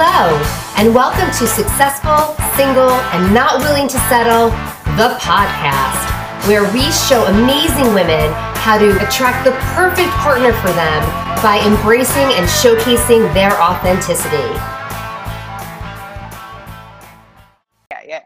Hello, and welcome to Successful, Single, and Not Willing to Settle, the podcast, where we show amazing women how to attract the perfect partner for them by embracing and showcasing their authenticity. Yeah, yeah.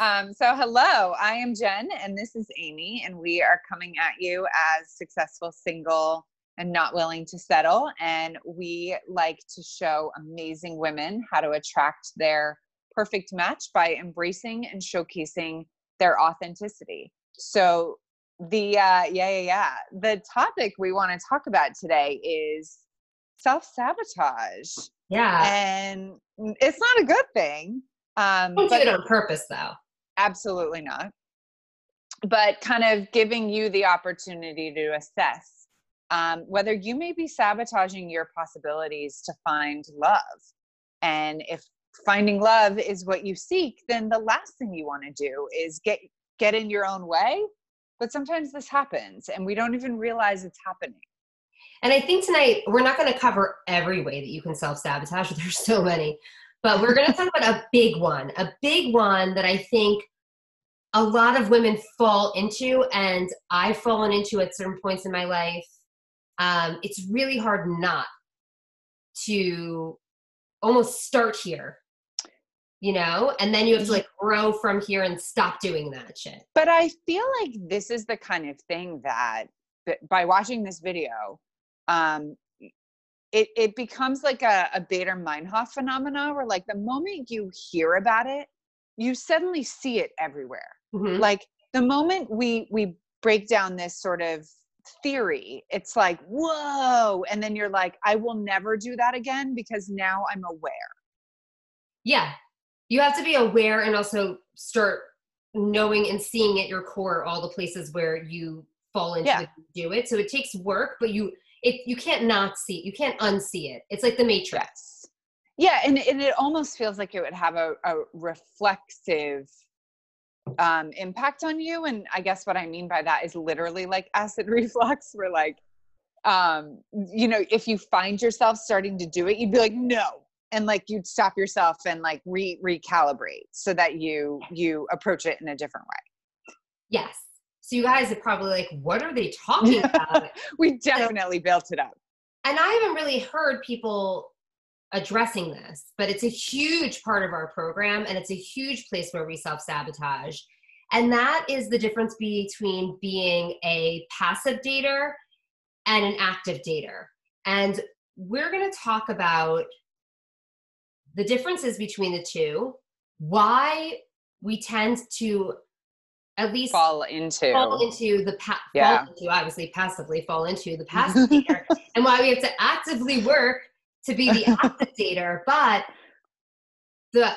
Um, so, hello, I am Jenn, and this is Amy, and we are coming at you as successful, single, and not willing to settle. And we like to show amazing women how to attract their perfect match by embracing and showcasing their authenticity. So, the uh, yeah, yeah, yeah. The topic we want to talk about today is self sabotage. Yeah. And it's not a good thing. Um, Don't do it on purpose, though. absolutely not. But kind of giving you the opportunity to assess um, whether you may be sabotaging your possibilities to find love. And if finding love is what you seek, then the last thing you want to do is get get in your own way. But sometimes this happens and we don't even realize it's happening. And I think tonight we're not going to cover every way that you can self sabotage. There's so many, but we're going to talk about a big one, a big one that I think a lot of women fall into, and I've fallen into at certain points in my life. Um, it's really hard not to almost start here, you know, and then you have to like grow from here and stop doing that shit. But I feel like this is the kind of thing that, that by watching this video, um, it, it becomes like a, a Baader-Meinhof phenomena where like the moment you hear about it, you suddenly see it everywhere. Mhm. Like the moment we we break down this sort of theory, it's like, whoa. And then you're like, I will never do that again because now I'm aware. Yeah. You have to be aware and also start knowing and seeing at your core all the places where you fall into Yeah. it do it. So it takes work, but you it you can't not see it. You can't unsee it. It's like the matrix. Yes. Yeah, and, and it almost feels like it would have a, a reflexive um, impact on you. And I guess what I mean by that is literally like acid reflux, where like, um, you know, if you find yourself starting to do it, you'd be like, no. And like you'd stop yourself and like re recalibrate so that you you approach it in a different way. Yes. So you guys are probably like, what are they talking about? we definitely built it up. and I haven't really heard people addressing this, but it's a huge part of our program and it's a huge place where we self sabotage. And that is the difference between being a passive dater and an active dater. And we're going to talk about the differences between the two, why we tend to at least Fall into fall into the pa- Yeah. fall into obviously passively fall into the passive dater and why we have to actively work to be the active dater but the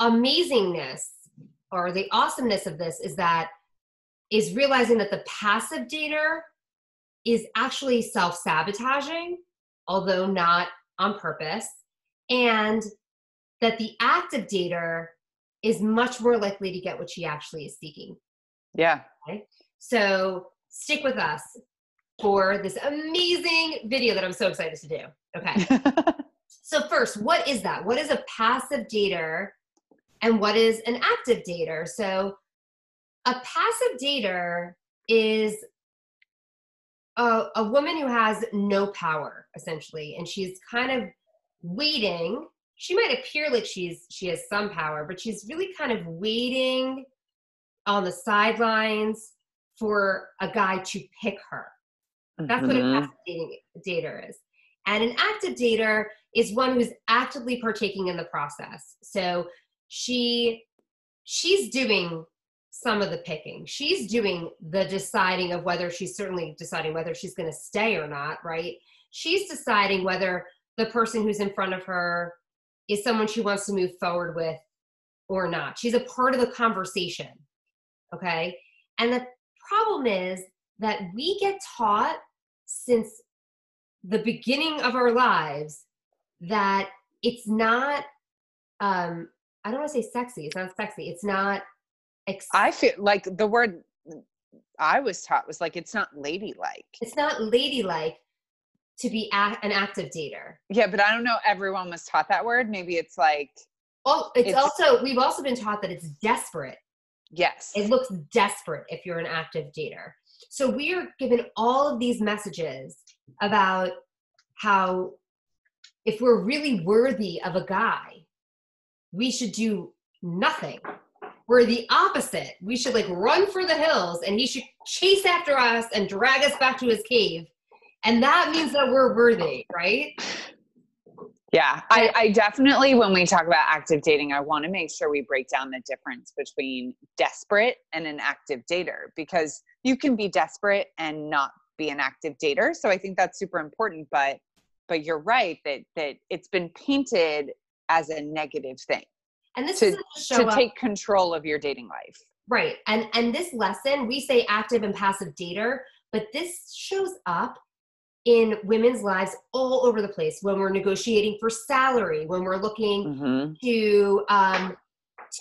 amazingness or the awesomeness of this is that is realizing that the passive dater is actually self-sabotaging although not on purpose and that the active dater is much more likely to get what she actually is seeking. Yeah. so stick with us for this amazing video that I'm so excited to do. Okay. so first, what is that? What is a passive dater and what is an active dater? So a passive dater is a, a woman who has no power essentially and she's kind of waiting she might appear like she's she has some power but she's really kind of waiting on the sidelines for a guy to pick her. That's what a Mhm. passive dating, dater is. And an active dater is one who's actively partaking in the process. So she she's doing some of the picking. She's doing the deciding of whether she's certainly deciding whether she's going to stay or not, right? She's deciding whether the person who's in front of her is someone she wants to move forward with or not. She's a part of the conversation. Okay? And the problem is that we get taught since the beginning of our lives that it's not um I don't want to say sexy. It's not sexy. It's not ex- I feel like the word I was taught was like it's not ladylike. it's not ladylike to be a- an active dater. Yeah, but I don't know everyone was taught that word. Maybe it's like Oh, it's, It's- also we've also been taught that it's desperate. yes. It looks desperate if you're an active dater. So we are given all of these messages about how if we're really worthy of a guy, we should do nothing. We're the opposite. We should like run for the hills and he should chase after us and drag us back to his cave. And that means that we're worthy, right? Yeah, I, I definitely, when we talk about active dating, I want to make sure we break down the difference between desperate and an active dater because you can be desperate and not be an active dater. So I think that's super important. But but you're right that that it's been painted as a negative thing And this To- is to show to up take control of your dating life. Right. And and this lesson, we say active and passive dater, but this shows up in women's lives all over the place when we're negotiating for salary, when we're looking Mm-hmm. to um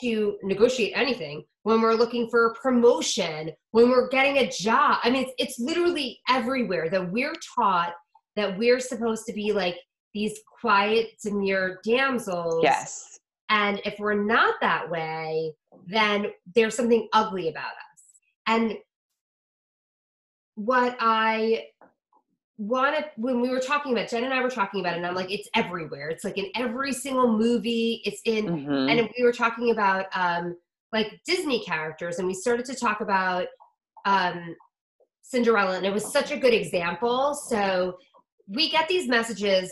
to negotiate anything, when we're looking for a promotion, when we're getting a job. I mean, it's it's literally everywhere that we're taught that we're supposed to be like these quiet, demure damsels. Yes. And if we're not that way, then there's something ugly about us. And what I wanted when we were talking about Jenn and I were talking about it, and I'm like, it's everywhere. It's like in every single movie. It's in, Mhm. and we were talking about um, like Disney characters, and we started to talk about um, Cinderella, and it was such a good example. So we get these messages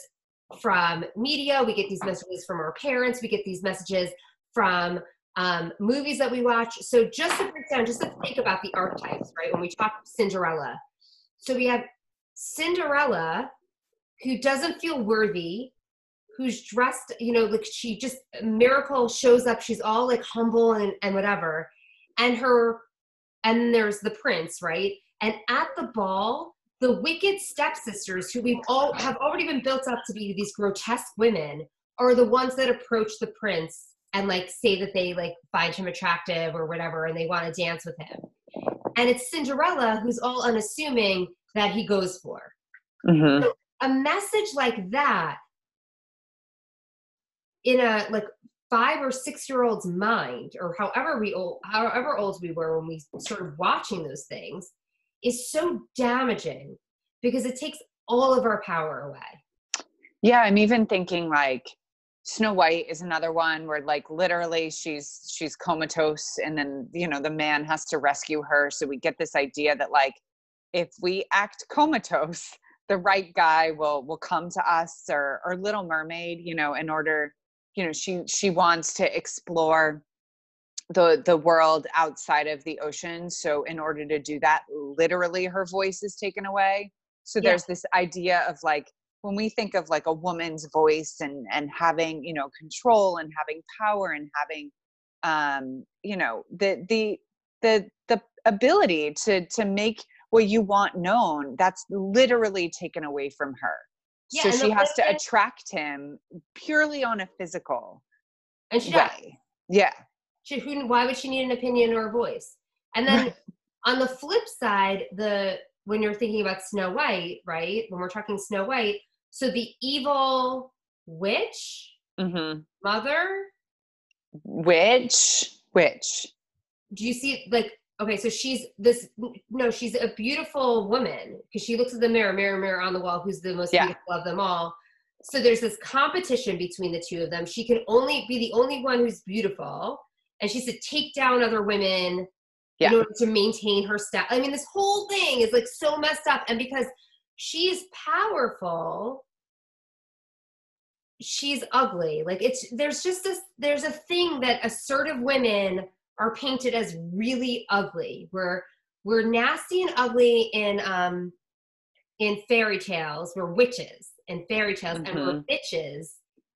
from media, we get these messages from our parents, we get these messages from um, movies that we watch. So just to break down, just to think about the archetypes, right? When we talk Cinderella, so we have Cinderella who doesn't feel worthy, who's dressed, you know, like she just miracle shows up. She's all like humble and, and whatever. And her, and there's the prince, right? And at the ball, the wicked stepsisters, who we've all have already been built up to be these grotesque women, are the ones that approach the prince and like say that they like find him attractive or whatever, and they want to dance with him. And it's Cinderella who's all unassuming that he goes for. Mhm. a message like that in a like five or six year old's mind or however we old however old we were when we started watching those things is so damaging because it takes all of our power away. Yeah, I'm even thinking like Snow White is another one where like literally she's she's comatose and then you know the man has to rescue her. So we get this idea that like if we act comatose the right guy will will come to us or or Little Mermaid you know in order you know she she wants to explore the the world outside of the ocean so in order to do that literally her voice is taken away so Yeah. there's this idea of like when we think of like a woman's voice and and having you know control and having power and having um you know the the the the ability to to make what you want known that's literally taken away from her. Yeah, so she has to women- attract him purely on a physical and she does. way. Yeah. She, who, why would she need an opinion or a voice? And then on the flip side the when you're thinking about snow white right when we're talking snow white so the evil witch hmm mother which which do you see like okay so she's this no she's a beautiful woman because she looks at the mirror mirror mirror on the wall who's the most Yeah. beautiful of them all so there's this competition between the two of them she can only be the only one who's beautiful and she's to take down other women Yeah. in order to maintain her status i mean this whole thing is like so messed up and because she's powerful she's ugly like it's there's just this there's a thing that assertive women are painted as really ugly. We're we're nasty and ugly in um in fairy tales. We're witches in fairy tales and we're bitches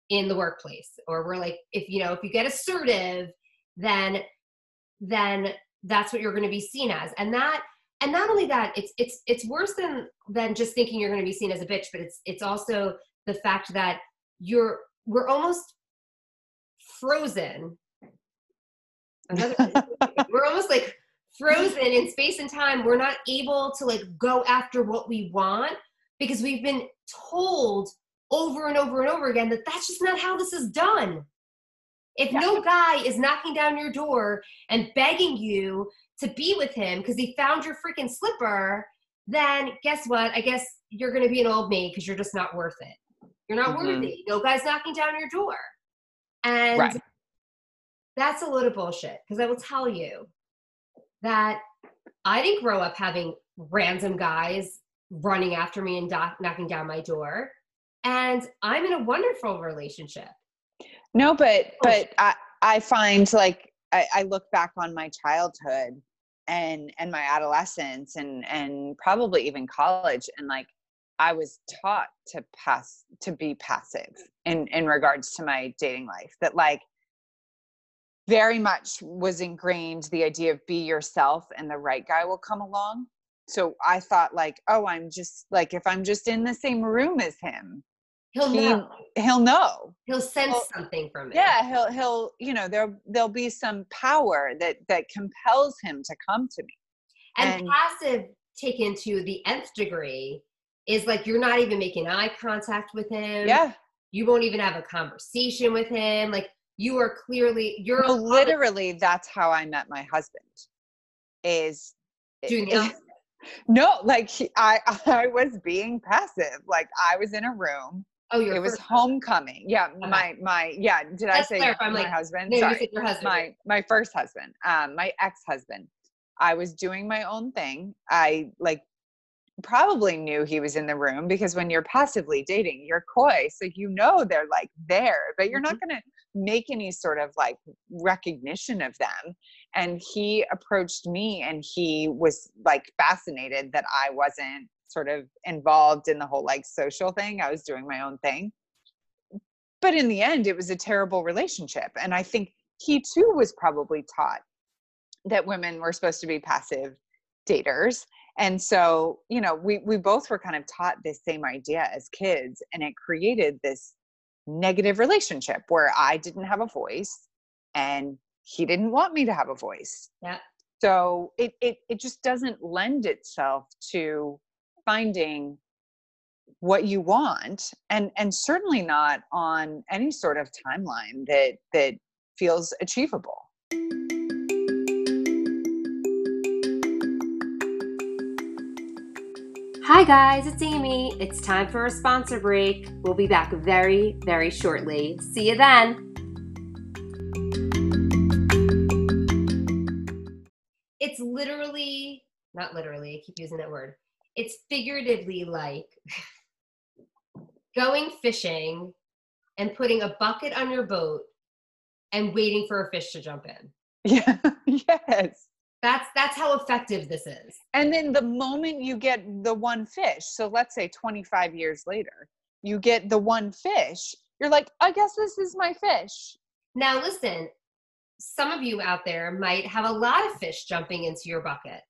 in the workplace. Or we're like if you know if you get assertive then then that's what you're going to be seen as. And that and not only that it's it's it's worse than than just thinking you're going to be seen as a bitch but it's it's also the fact that you're we're almost frozen Another- we're almost like frozen in space and time we're not able to like go after what we want because we've been told over and over and over again that that's just not how this is done. If yeah. no guy is knocking down your door and begging you to be with him because he found your freaking slipper, then guess what? I guess you're going to be an old maid because you're just not worth it. You're not mm-hmm. worthy. No guy's knocking down your door. And right. That's a load of bullshit because I will tell you that I didn't grow up having random guys running after me and do- knocking down my door. And I'm in a wonderful relationship. No, but oh, but I I find like I, I look back on my childhood and and my adolescence and and probably even college and like I was taught to pass to be passive in in regards to my dating life that like very much was ingrained the idea of be yourself and the right guy will come along. So i thought like oh i'm just like if i'm just in the same room as him he'll he, know. he'll know. He'll sense well, something from it. yeah he'll he'll you know there there'll be some power that that compels him to come to me. And, and passive taken to the nth degree is like you're not even making eye contact with him. Yeah. You won't even have a conversation with him. Like you are clearly you're no, literally that's how i met my husband is doing the no like he, i i was being passive like i was in a room oh it was homecoming husband. yeah okay. my my yeah did Let's i say my like, husband no, Sorry. your husband my my first husband um my ex-husband i was doing my own thing i like probably knew he was in the room because when you're passively dating, you're coy. So you know they're like there, but you're not mm-hmm. going to make any sort of like recognition of them. And he approached me and he was like fascinated that I wasn't sort of involved in the whole like social thing. I was doing my own thing. But in the end, it was a terrible relationship. And I think he too was probably taught that women were supposed to be passive daters and so you know we we both were kind of taught this same idea as kids and it created this negative relationship where i didn't have a voice and he didn't want me to have a voice. Yeah. So it it, it just doesn't lend itself to finding what you want and and certainly not on any sort of timeline that that feels achievable Hi, guys, it's Amy. It's time for a sponsor break. We'll be back very, very shortly. See you then. It's literally, not literally, I keep using that word. It's figuratively like going fishing and putting a bucket on your boat and waiting for a fish to jump in. Yeah, yes. That's that's how effective this is. And then the moment you get the one fish, so let's say 25 years later, you get the one fish, you're like, I guess this is my fish. Now listen, some of you out there might have a lot of fish jumping into your bucket.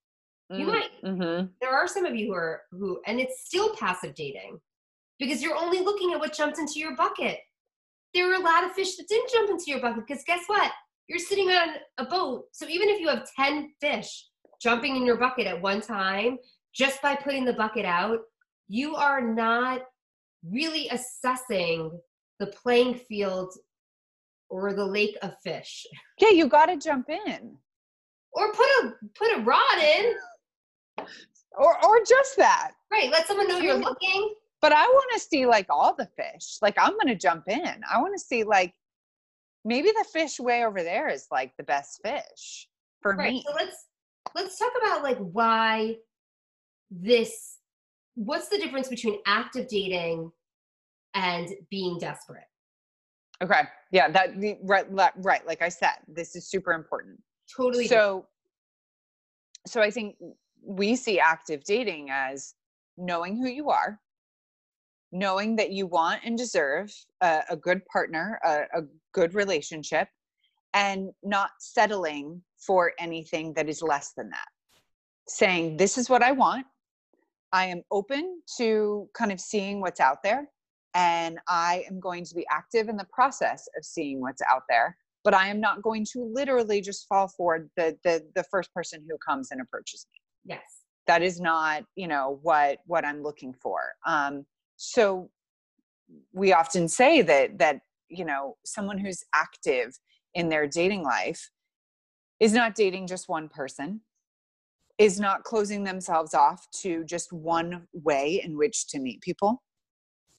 You mm, might. Mm-hmm. There are some of you who are who, and it's still passive dating because you're only looking at what jumped into your bucket. There are a lot of fish that didn't jump into your bucket because guess what? You're sitting on a boat. So even if you have 10 fish jumping in your bucket at one time, just by putting the bucket out, you are not really assessing the playing field or the lake of fish. Yeah, you got to jump in. Or put a put a rod in. Or or just that. Right, let someone know you're looking. But I want to see like all the fish. Like I'm going to jump in. I want to see like maybe the fish way over there is like the best fish for right. me. So let's let's talk about like why this what's the difference between active dating and being desperate? Okay. Yeah, that right right like I said, this is super important. Totally. So different. so I think we see active dating as knowing who you are, knowing that you want and deserve a, a good partner, a, a good relationship, and not settling for anything that is less than that. Saying, This is what I want. I am open to kind of seeing what's out there, and I am going to be active in the process of seeing what's out there. But I am not going to literally just fall for the the, the first person who comes and approaches me. Yes. that is not you know what what i'm looking for um so we often say that that you know someone who's active in their dating life is not dating just one person is not closing themselves off to just one way in which to meet people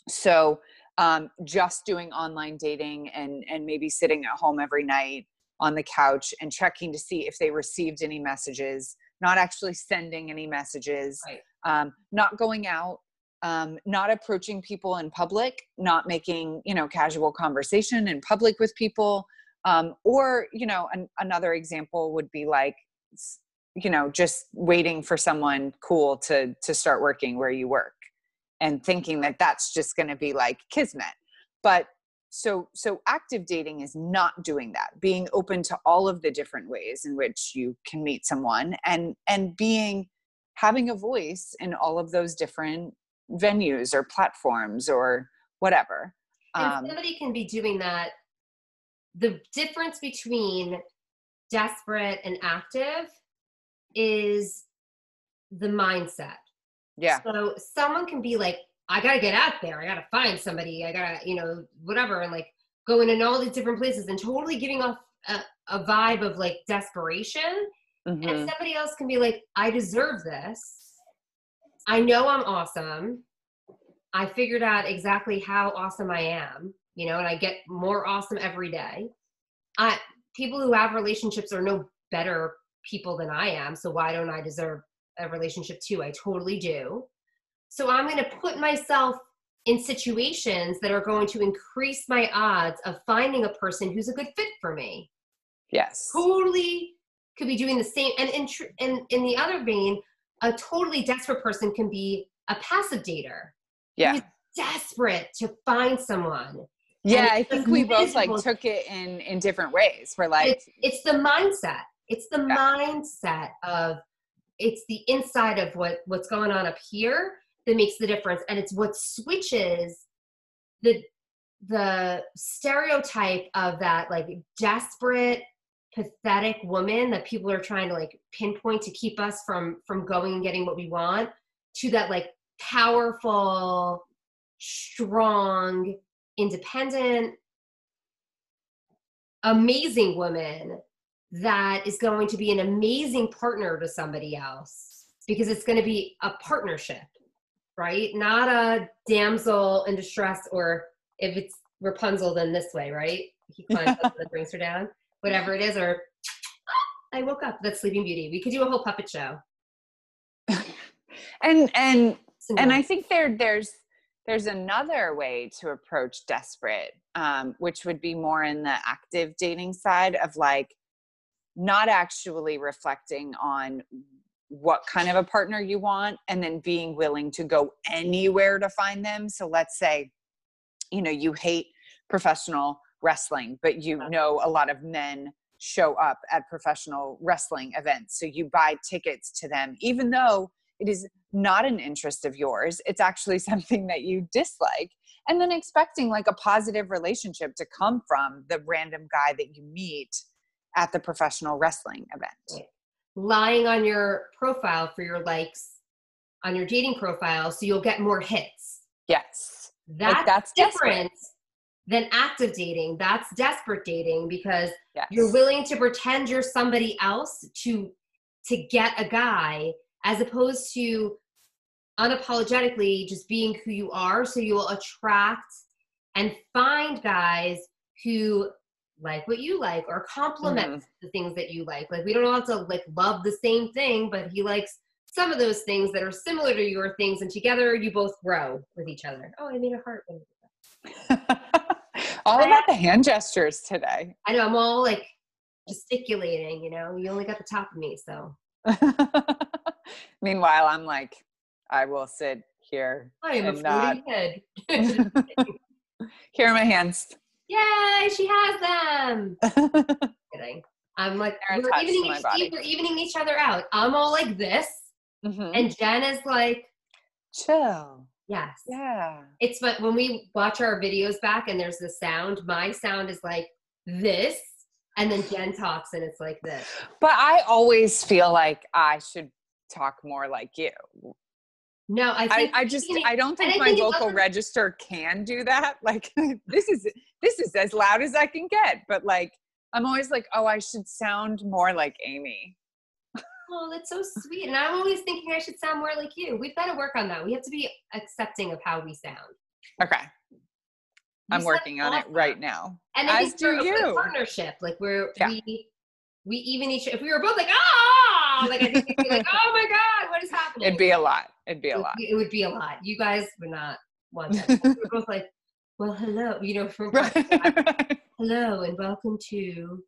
so um, just doing online dating and and maybe sitting at home every night on the couch and checking to see if they received any messages not actually sending any messages Right. um, not going out um, not approaching people in public not making you know casual conversation in public with people um, or you know an, another example would be like you know just waiting for someone cool to to start working where you work and thinking that that's just going to be like kismet. But so so active dating is not doing that being open to all of the different ways in which you can meet someone and and being having a voice in all of those different venues or platforms or whatever And um, somebody can be doing that. The difference between desperate and active is the mindset. yeah So someone can be like, I gotta get out there. I gotta find somebody. I gotta, you know, whatever, and like going in all these different places and totally giving off a, a vibe of like desperation. mhm. And somebody else can be like, I deserve this. I know I'm awesome. I figured out exactly how awesome I am, you know, and I get more awesome every day. I people who have relationships are no better people than I am, so why don't I deserve a relationship too? I totally do. So I'm going to put myself in situations that are going to increase my odds of finding a person who's a good fit for me yes totally could be doing the same and in tr- in in the other vein a totally desperate person can be a passive dater. Yeah. desperate to find someone. Yeah i think we both like took it in in different ways. We're like it's, it's the mindset. It's the Yeah. mindset of it's the inside of what what's going on up here that makes the difference. And it's what switches the the stereotype of that like desperate pathetic woman that people are trying to like pinpoint to keep us from from going and getting what we want to that like powerful strong independent amazing woman that is going to be an amazing partner to somebody else because it's going to be a partnership right? Not a damsel in distress or if it's rapunzel then this way right? He climbs up and brings her down whatever it is or i woke up that's sleeping beauty. We could do a whole puppet show. And and and i think there there's there's another way to approach desperate um, which would be more in the active dating side of like not actually reflecting on what kind of a partner you want and then being willing to go anywhere to find them. So let's say you know you hate professional wrestling but you know a lot of men show up at professional wrestling events so you buy tickets to them even though it is not an interest of yours it's actually something that you dislike and then expecting like a positive relationship to come from the random guy that you meet at the professional wrestling event. Lying on your profile for your likes on your dating profile so you'll get more hits. Yes. That's, Like, that's desperate. different than active dating. That's desperate dating because yes. you're willing to pretend you're somebody else to to get a guy as opposed to unapologetically just being who you are. So you'll attract and find guys who like what you like or complement mm-hmm. the things that you like. Like we don't all have to like love the same thing but he likes some of those things that are similar to your things and together you both grow with each other. Oh i made a heart when I did that. All about the hand gestures today. I know i'm all like gesticulating you know? You only got the top of me so. Meanwhile i'm like i will sit here i am a And not- head. Here are my hands. Yay she has them! Kidding. I'm like They're we're evening, each, body. we're evening each other out. I'm all like this Mhm. and jenn is like chill yes yeah it's but when we watch our videos back and there's the sound my sound is like this and then jenn talks and it's like this but i always feel like i should talk more like you. No, I I, think I just I don't think my think vocal register can do that. Like this is this is as loud as I can get, but like I'm always like, oh, I should sound more like Amy. Oh, that's so sweet. And I'm always thinking I should sound more like you. We've got to work on that. We have to be accepting of how we sound. Okay, I'm working on sound it right now. And I As think do a you. partnership. Like we're Yeah. we we even each if we were both like ah like I think like oh my god what is happening? It'd be a lot. It'd be a lot. be, it would be a lot. You guys would not want that. we're both like well hello you know from Right. hello and welcome to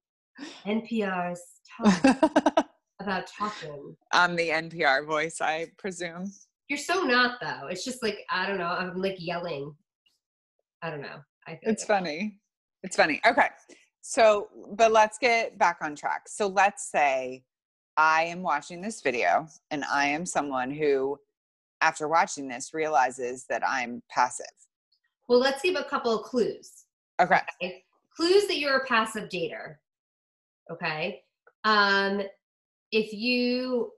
NPR's talk about talking. I'm the NPR voice, I presume. You're so not though. It's just like I don't know. I'm like yelling. I don't know. I feel It's like- funny. It's funny. Okay. So, but let's get back on track. So, let's say I am watching this video and I am someone who, after watching this, realizes that I'm passive. Well, let's give a couple of clues. Okay. Okay? Clues that you're a passive dater. Okay. Um, if you,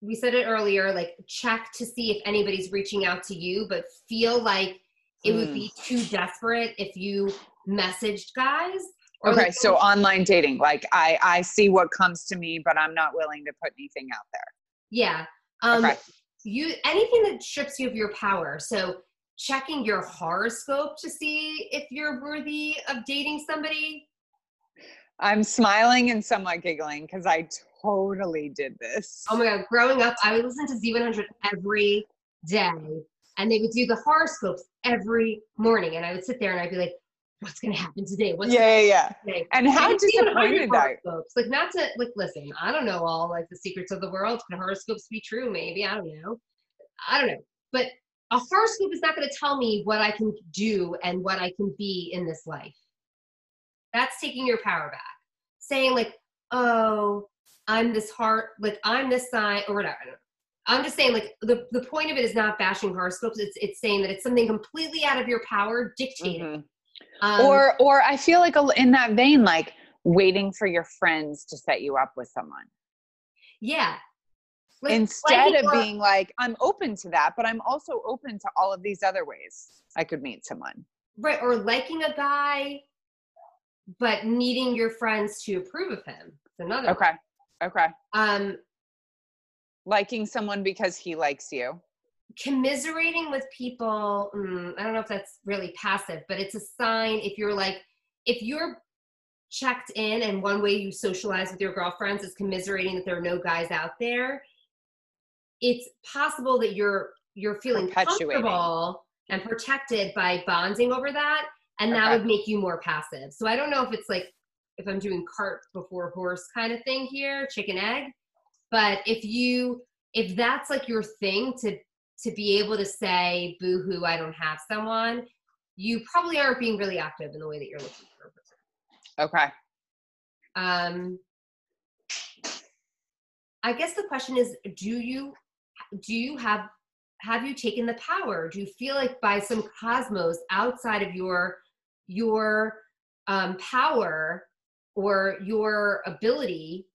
we said it earlier, like check to see if anybody's reaching out to you, but feel like it would Hmm. be too desperate if you messaged guys. Okay. like, So, online dating, like I, I see what comes to me, but I'm not willing to put anything out there. Yeah. Um, Okay. You anything that strips you of your power. So checking your horoscope to see if you're worthy of dating somebody. I'm smiling and somewhat giggling because I totally did this. Oh my god! Growing up, I would listen to Z100 every day, and they would do the horoscopes every morning, and I would sit there and I'd be like, "What's gonna happen today? What's yeah, yeah, yeah. today?" And how And it's Z100 disappointed I horoscopes. Like not to like listen. I don't know all like the secrets of the world. Can horoscopes be true? Maybe I don't know. I don't know. But a horoscope is not going to tell me what I can do and what I can be in this life. That's taking your power back. Saying like, "Oh, I'm this heart. Like I'm this sign or whatever." I'm just saying, like the, the point of it is not bashing horoscopes. It's it's saying that it's something completely out of your power, dictated. Mhm. Um, or or i feel like a- in that vein like waiting for your friends to set you up with someone yeah, Like, instead liking of being like i'm open to that but i'm also open to all of these other ways i could meet someone right or liking a guy but needing your friends to approve of him it's another one. Okay. Okay um liking someone because he likes you. commiserating with people mm, i don't know if that's really passive but it's a sign if you're like if you're checked in and one way you socialize with your girlfriends is commiserating that there are no guys out there it's possible that you're you're feeling comfortable and protected by bonding over that and that would make you more passive. So i don't know if it's like if i'm doing cart before horse kind of thing here chicken egg. But if you if that's like your thing to to be able to say boo hoo i don't have someone you probably aren't being really active in the way that you're looking for a person. Okay. Um i guess the question is do you do you have have you taken the power? Do you feel like by some cosmos outside of your your um power or your ability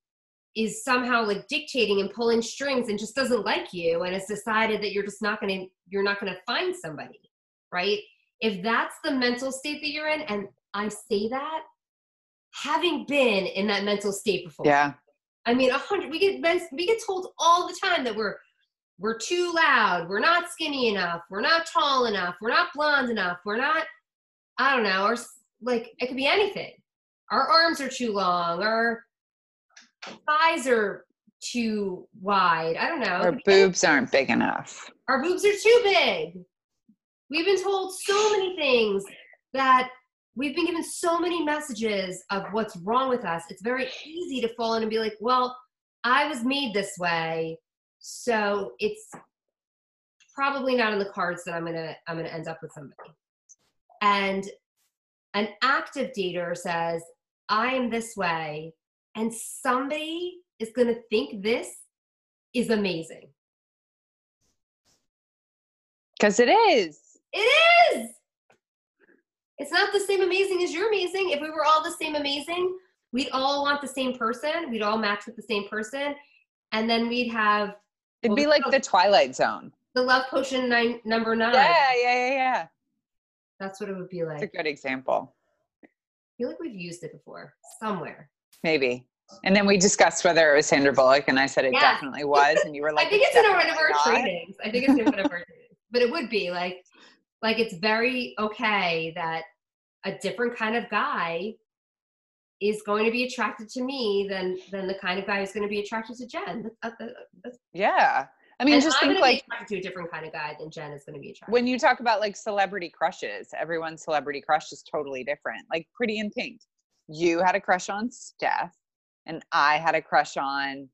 is somehow like dictating and pulling strings and just doesn't like you and has decided that you're just not going to you're not going to find somebody right? If that's the mental state that you're in and i say that having been in that mental state before yeah. I mean a hundred we get we get told all the time that we're we're too loud we're not skinny enough we're not tall enough we're not blonde enough we're not i don't know or like it could be anything our arms are too long our thighs are too wide i don't know our boobs aren't big enough our boobs are too big. We've been told so many things that we've been given so many messages of what's wrong with us. It's very easy to fall in and be like, well, I was made this way, so it's probably not in the cards that I'm gonna I'm gonna end up with somebody. And an active dater says, I am this way, and somebody is gonna think this is amazing. because it is It is. It's not the same amazing as you're amazing. If we were all the same amazing, we'd all want the same person. We'd all match with the same person. and then we'd have It'd be like the Twilight Zone. the love potion nine number nine. Yeah, yeah, yeah, yeah. That's what it would be like. It's a good example. I feel like we've used it before somewhere. Maybe. And then we discussed whether it was Sandra Bullock, and I said it Yeah. definitely was, and you were like, I think it's in one of our not." trainings. I think it's in one of our trainings. But it would be like like it's very okay that a different kind of guy is going to be attracted to me than than the kind of guy who's going to be attracted to Jenn. That's, uh, uh, that's, Yeah. I mean, and just I'm think like be to a different kind of guy than Jenn is going to be attracted. when you talk about like celebrity crushes, everyone's celebrity crush is totally different. Like Pretty in Pink, you had a crush on Steff, and I had a crush on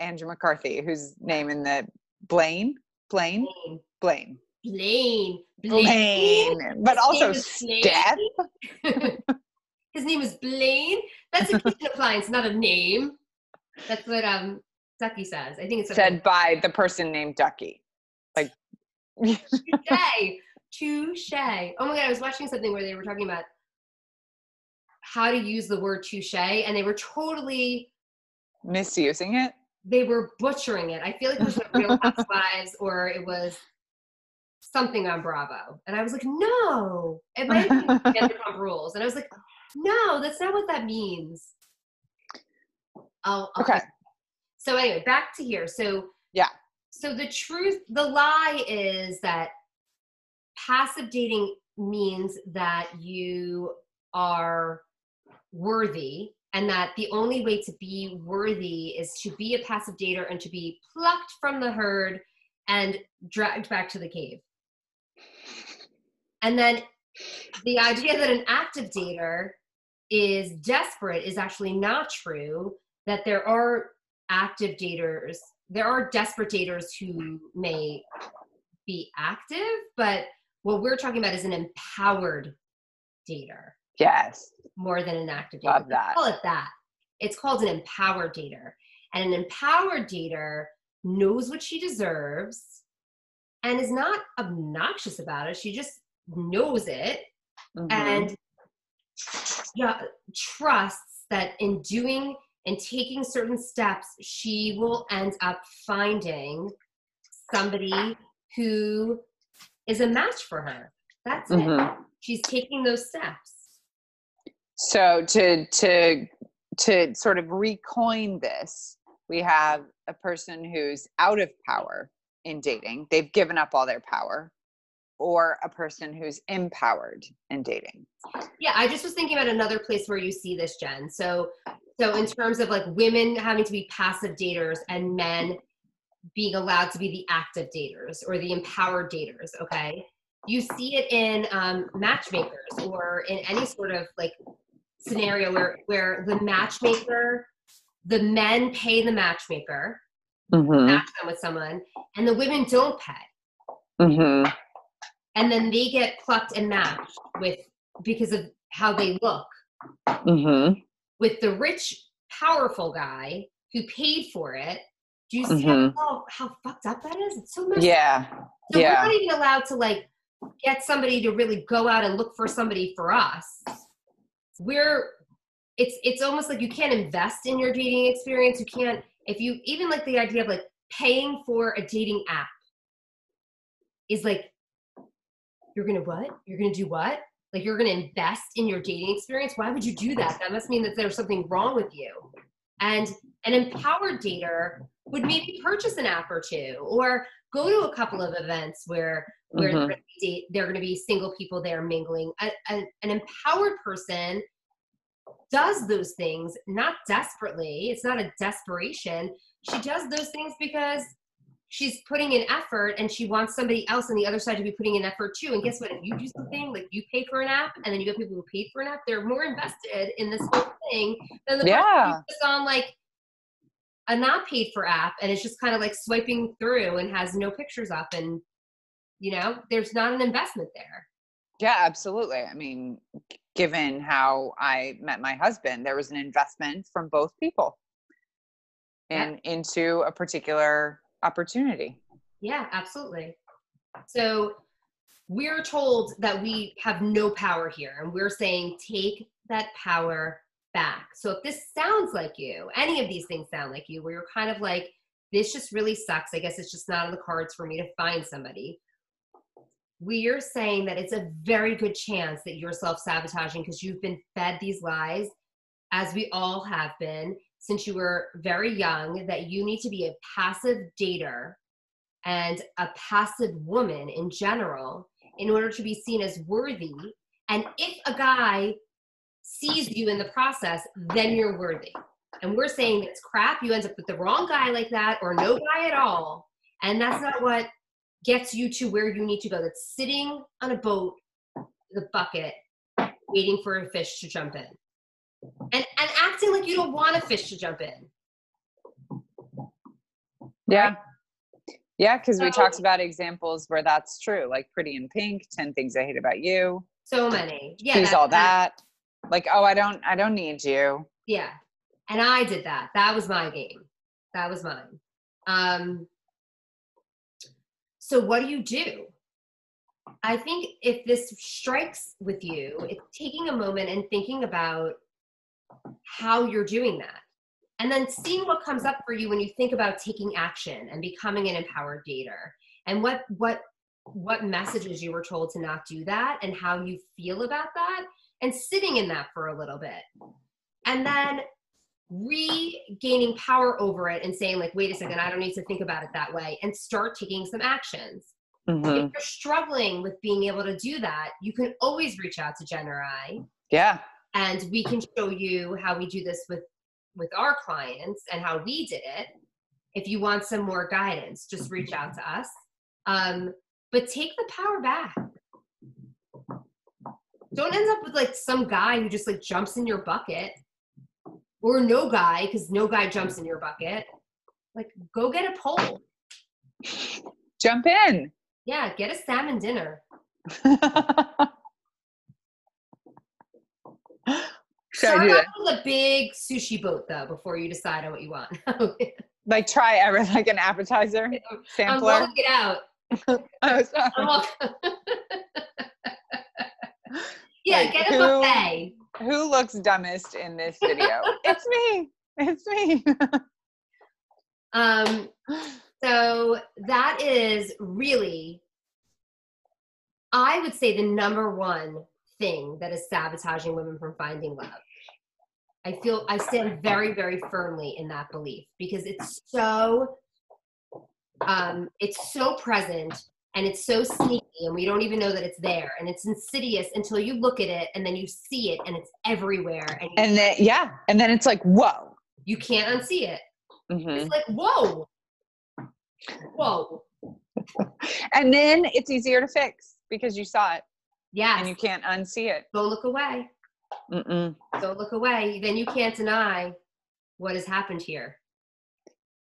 Andrew McCarthy, whose name in the Blane, Blane, Blane, Blane, Blane, Blane, but His also name is Blane. Steff. His name is Blane. That's a kitchen appliance, not a name. That's what um Duckie says. I think it's said by the person named Duckie. Like, touche, touche. Oh my god, I was watching something where they were talking about how to use the word touche, and they were totally misusing it. they were butchering it. I feel like it was Real Housewives or it was something on Bravo, and I was like, no, it might be Vanderpump Rules, and I was like, no, that's not what that means. I'll, I'll Okay. So anyway, back to here. So Yeah. So the truth, the lie is that passive dating means that you are worthy and that the only way to be worthy is to be a passive dater and to be plucked from the herd and dragged back to the cave. And then the idea that an active dater is desperate is actually not true, that there are active daters, there are desperate daters who may be active, but what we're talking about is an empowered dater Yes. more than an active dater. Love that. Call it that. It's called an empowered dater. And an empowered dater knows what she deserves and is not obnoxious about it. She just knows it Mhm. and yeah, trusts that in doing and taking certain steps, she will end up finding somebody who is a match for her. That's it. Mhm. She's taking those steps. So to to to sort of recoin this, we have a person who's out of power in dating. They've given up all their power, or a person who's empowered in dating. Yeah, I just was thinking about another place where you see this, Jenn. So, so in terms of like women having to be passive daters and men being allowed to be the active daters or the empowered daters, okay? You see it in um, matchmakers or in any sort of like scenario where where the matchmaker, the men pay the matchmaker, Mm-hmm. match them with someone, and the women don't pay. Mm-hmm. And then they get plucked and matched with because of how they look. Mm-hmm. with the rich, powerful guy who paid for it. Do you see Mhm. how, how fucked up that is? It's so messed up. Yeah. So yeah. we're not even allowed to like get somebody to really go out and look for somebody for us. We're it's it's almost like you can't invest in your dating experience. You can't if you even like the idea of like paying for a dating app is like you're gonna what? You're gonna do what? Like you're gonna invest in your dating experience? Why would you do that? That must mean that there's something wrong with you. And an empowered dater would maybe purchase an app or two or go to a couple of events where where Mhm. they're, gonna be date, they're going to be single people there mingling. A, a, an empowered person does those things not desperately. It's not a desperation. She does those things because she's putting in effort and she wants somebody else on the other side to be putting in effort too. And guess what? If you do something like you pay for an app and then you get people who paid for an app, they're more invested in this whole thing than the person Yeah. who's on like a not paid for app and it's just kind of like swiping through and has no pictures up and you know there's not an investment there Yeah, absolutely. I mean, given how I met my husband, there was an investment from both people Yeah. and into a particular opportunity. yeah absolutely so we're told that we have no power here and we're saying take that power back so if this sounds like you any of these things sound like you where you're kind of like this just really sucks. I guess it's just not on the cards for me to find somebody. We are saying that it's a very good chance that you're self sabotaging because you've been fed these lies, as we all have been since you were very young, that you need to be a passive dater and a passive woman in general in order to be seen as worthy. And if a guy sees you in the process, then you're worthy. And we're saying it's crap. You end up with the wrong guy like that or no guy at all. And that's not what gets you to where you need to go. That's sitting on a boat, the bucket, waiting for a fish to jump in. And and acting like you don't want a fish to jump in. Yeah. Yeah, because we talked about examples where that's true, like Pretty in Pink, 10 Things I Hate About You. So many. Yeah. Choose all that. Like, oh, I don't I don't need you. Yeah. And I did that. That was my game. That was mine. Um so what do you do? I think if this strikes with you, it's taking a moment and thinking about how you're doing that. And then seeing what comes up for you when you think about taking action and becoming an empowered dater and what what what messages you were told to not do that and how you feel about that and sitting in that for a little bit. And then regaining power over it and saying like wait a second i don't need to think about it that way and start taking some actions. Mm-hmm. if you're struggling with being able to do that you can always reach out to jenn or i. Yeah and we can show you how we do this with with our clients and how we did it. If you want some more guidance just reach out to us. Um, but take the power back. Don't end up with like some guy who just like jumps in your bucket or no guy because no guy jumps in your bucket. Like go get a pole. Jump in. Yeah get a salmon dinner Start off with a big sushi boat though before you decide on what you want. like try ever like an appetizer sampler. I'm it out. oh, sorry. yeah, like, get a who, buffet. Who looks dumbest in this video? it's me. It's me. um so that is really I would say the number one thing that is sabotaging women from finding love. I feel I stand very, very firmly in that belief because it's so um, it's so present and it's so sneaky and we don't even know that it's there. And it's insidious until you look at it and then you see it and it's everywhere and, and then yeah and then it's like whoa. You can't unsee it. Mm-hmm. it's like whoa. Whoa. And then it's easier to fix because you saw it yeah and you can't unsee it don't look away Mm-mm. Don't look away. Then you can't deny what has happened here.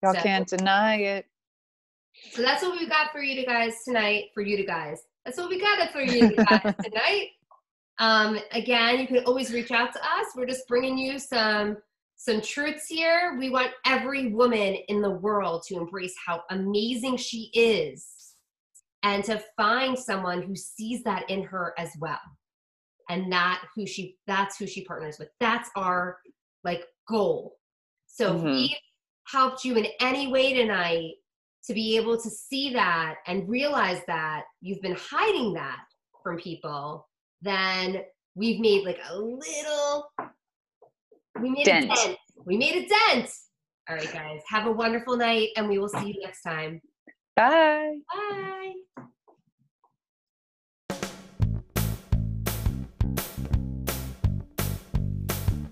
Y'all so, can't deny it. So that's what we got for you guys tonight. For you to guys, that's what we got for you guys tonight. Um, again, you can always reach out to us. We're just bringing you some some truths here. We want every woman in the world to embrace how amazing she is and to find someone who sees that in her as well. And that who she that's who she partners with. That's our like goal. So mm-hmm. if we helped you in any way tonight to be able to see that and realize that you've been hiding that from people then we've made like a little we made dent. a dent. We made a dent. All right guys. Have a wonderful night and we will see you next time bye bye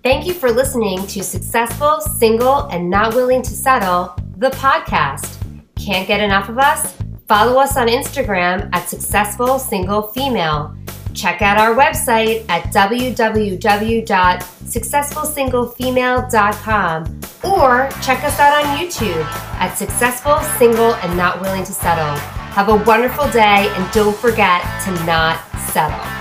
Thank you for listening to Successful, Single, and Not Willing to Settle, the podcast. Can't get enough of us? Follow us on Instagram at Successful Single Female. Check out our website at www.successfulsinglefemale.com or check us out on YouTube at Successful, Single, and Not Willing to Settle. Have a wonderful day and don't forget to not settle.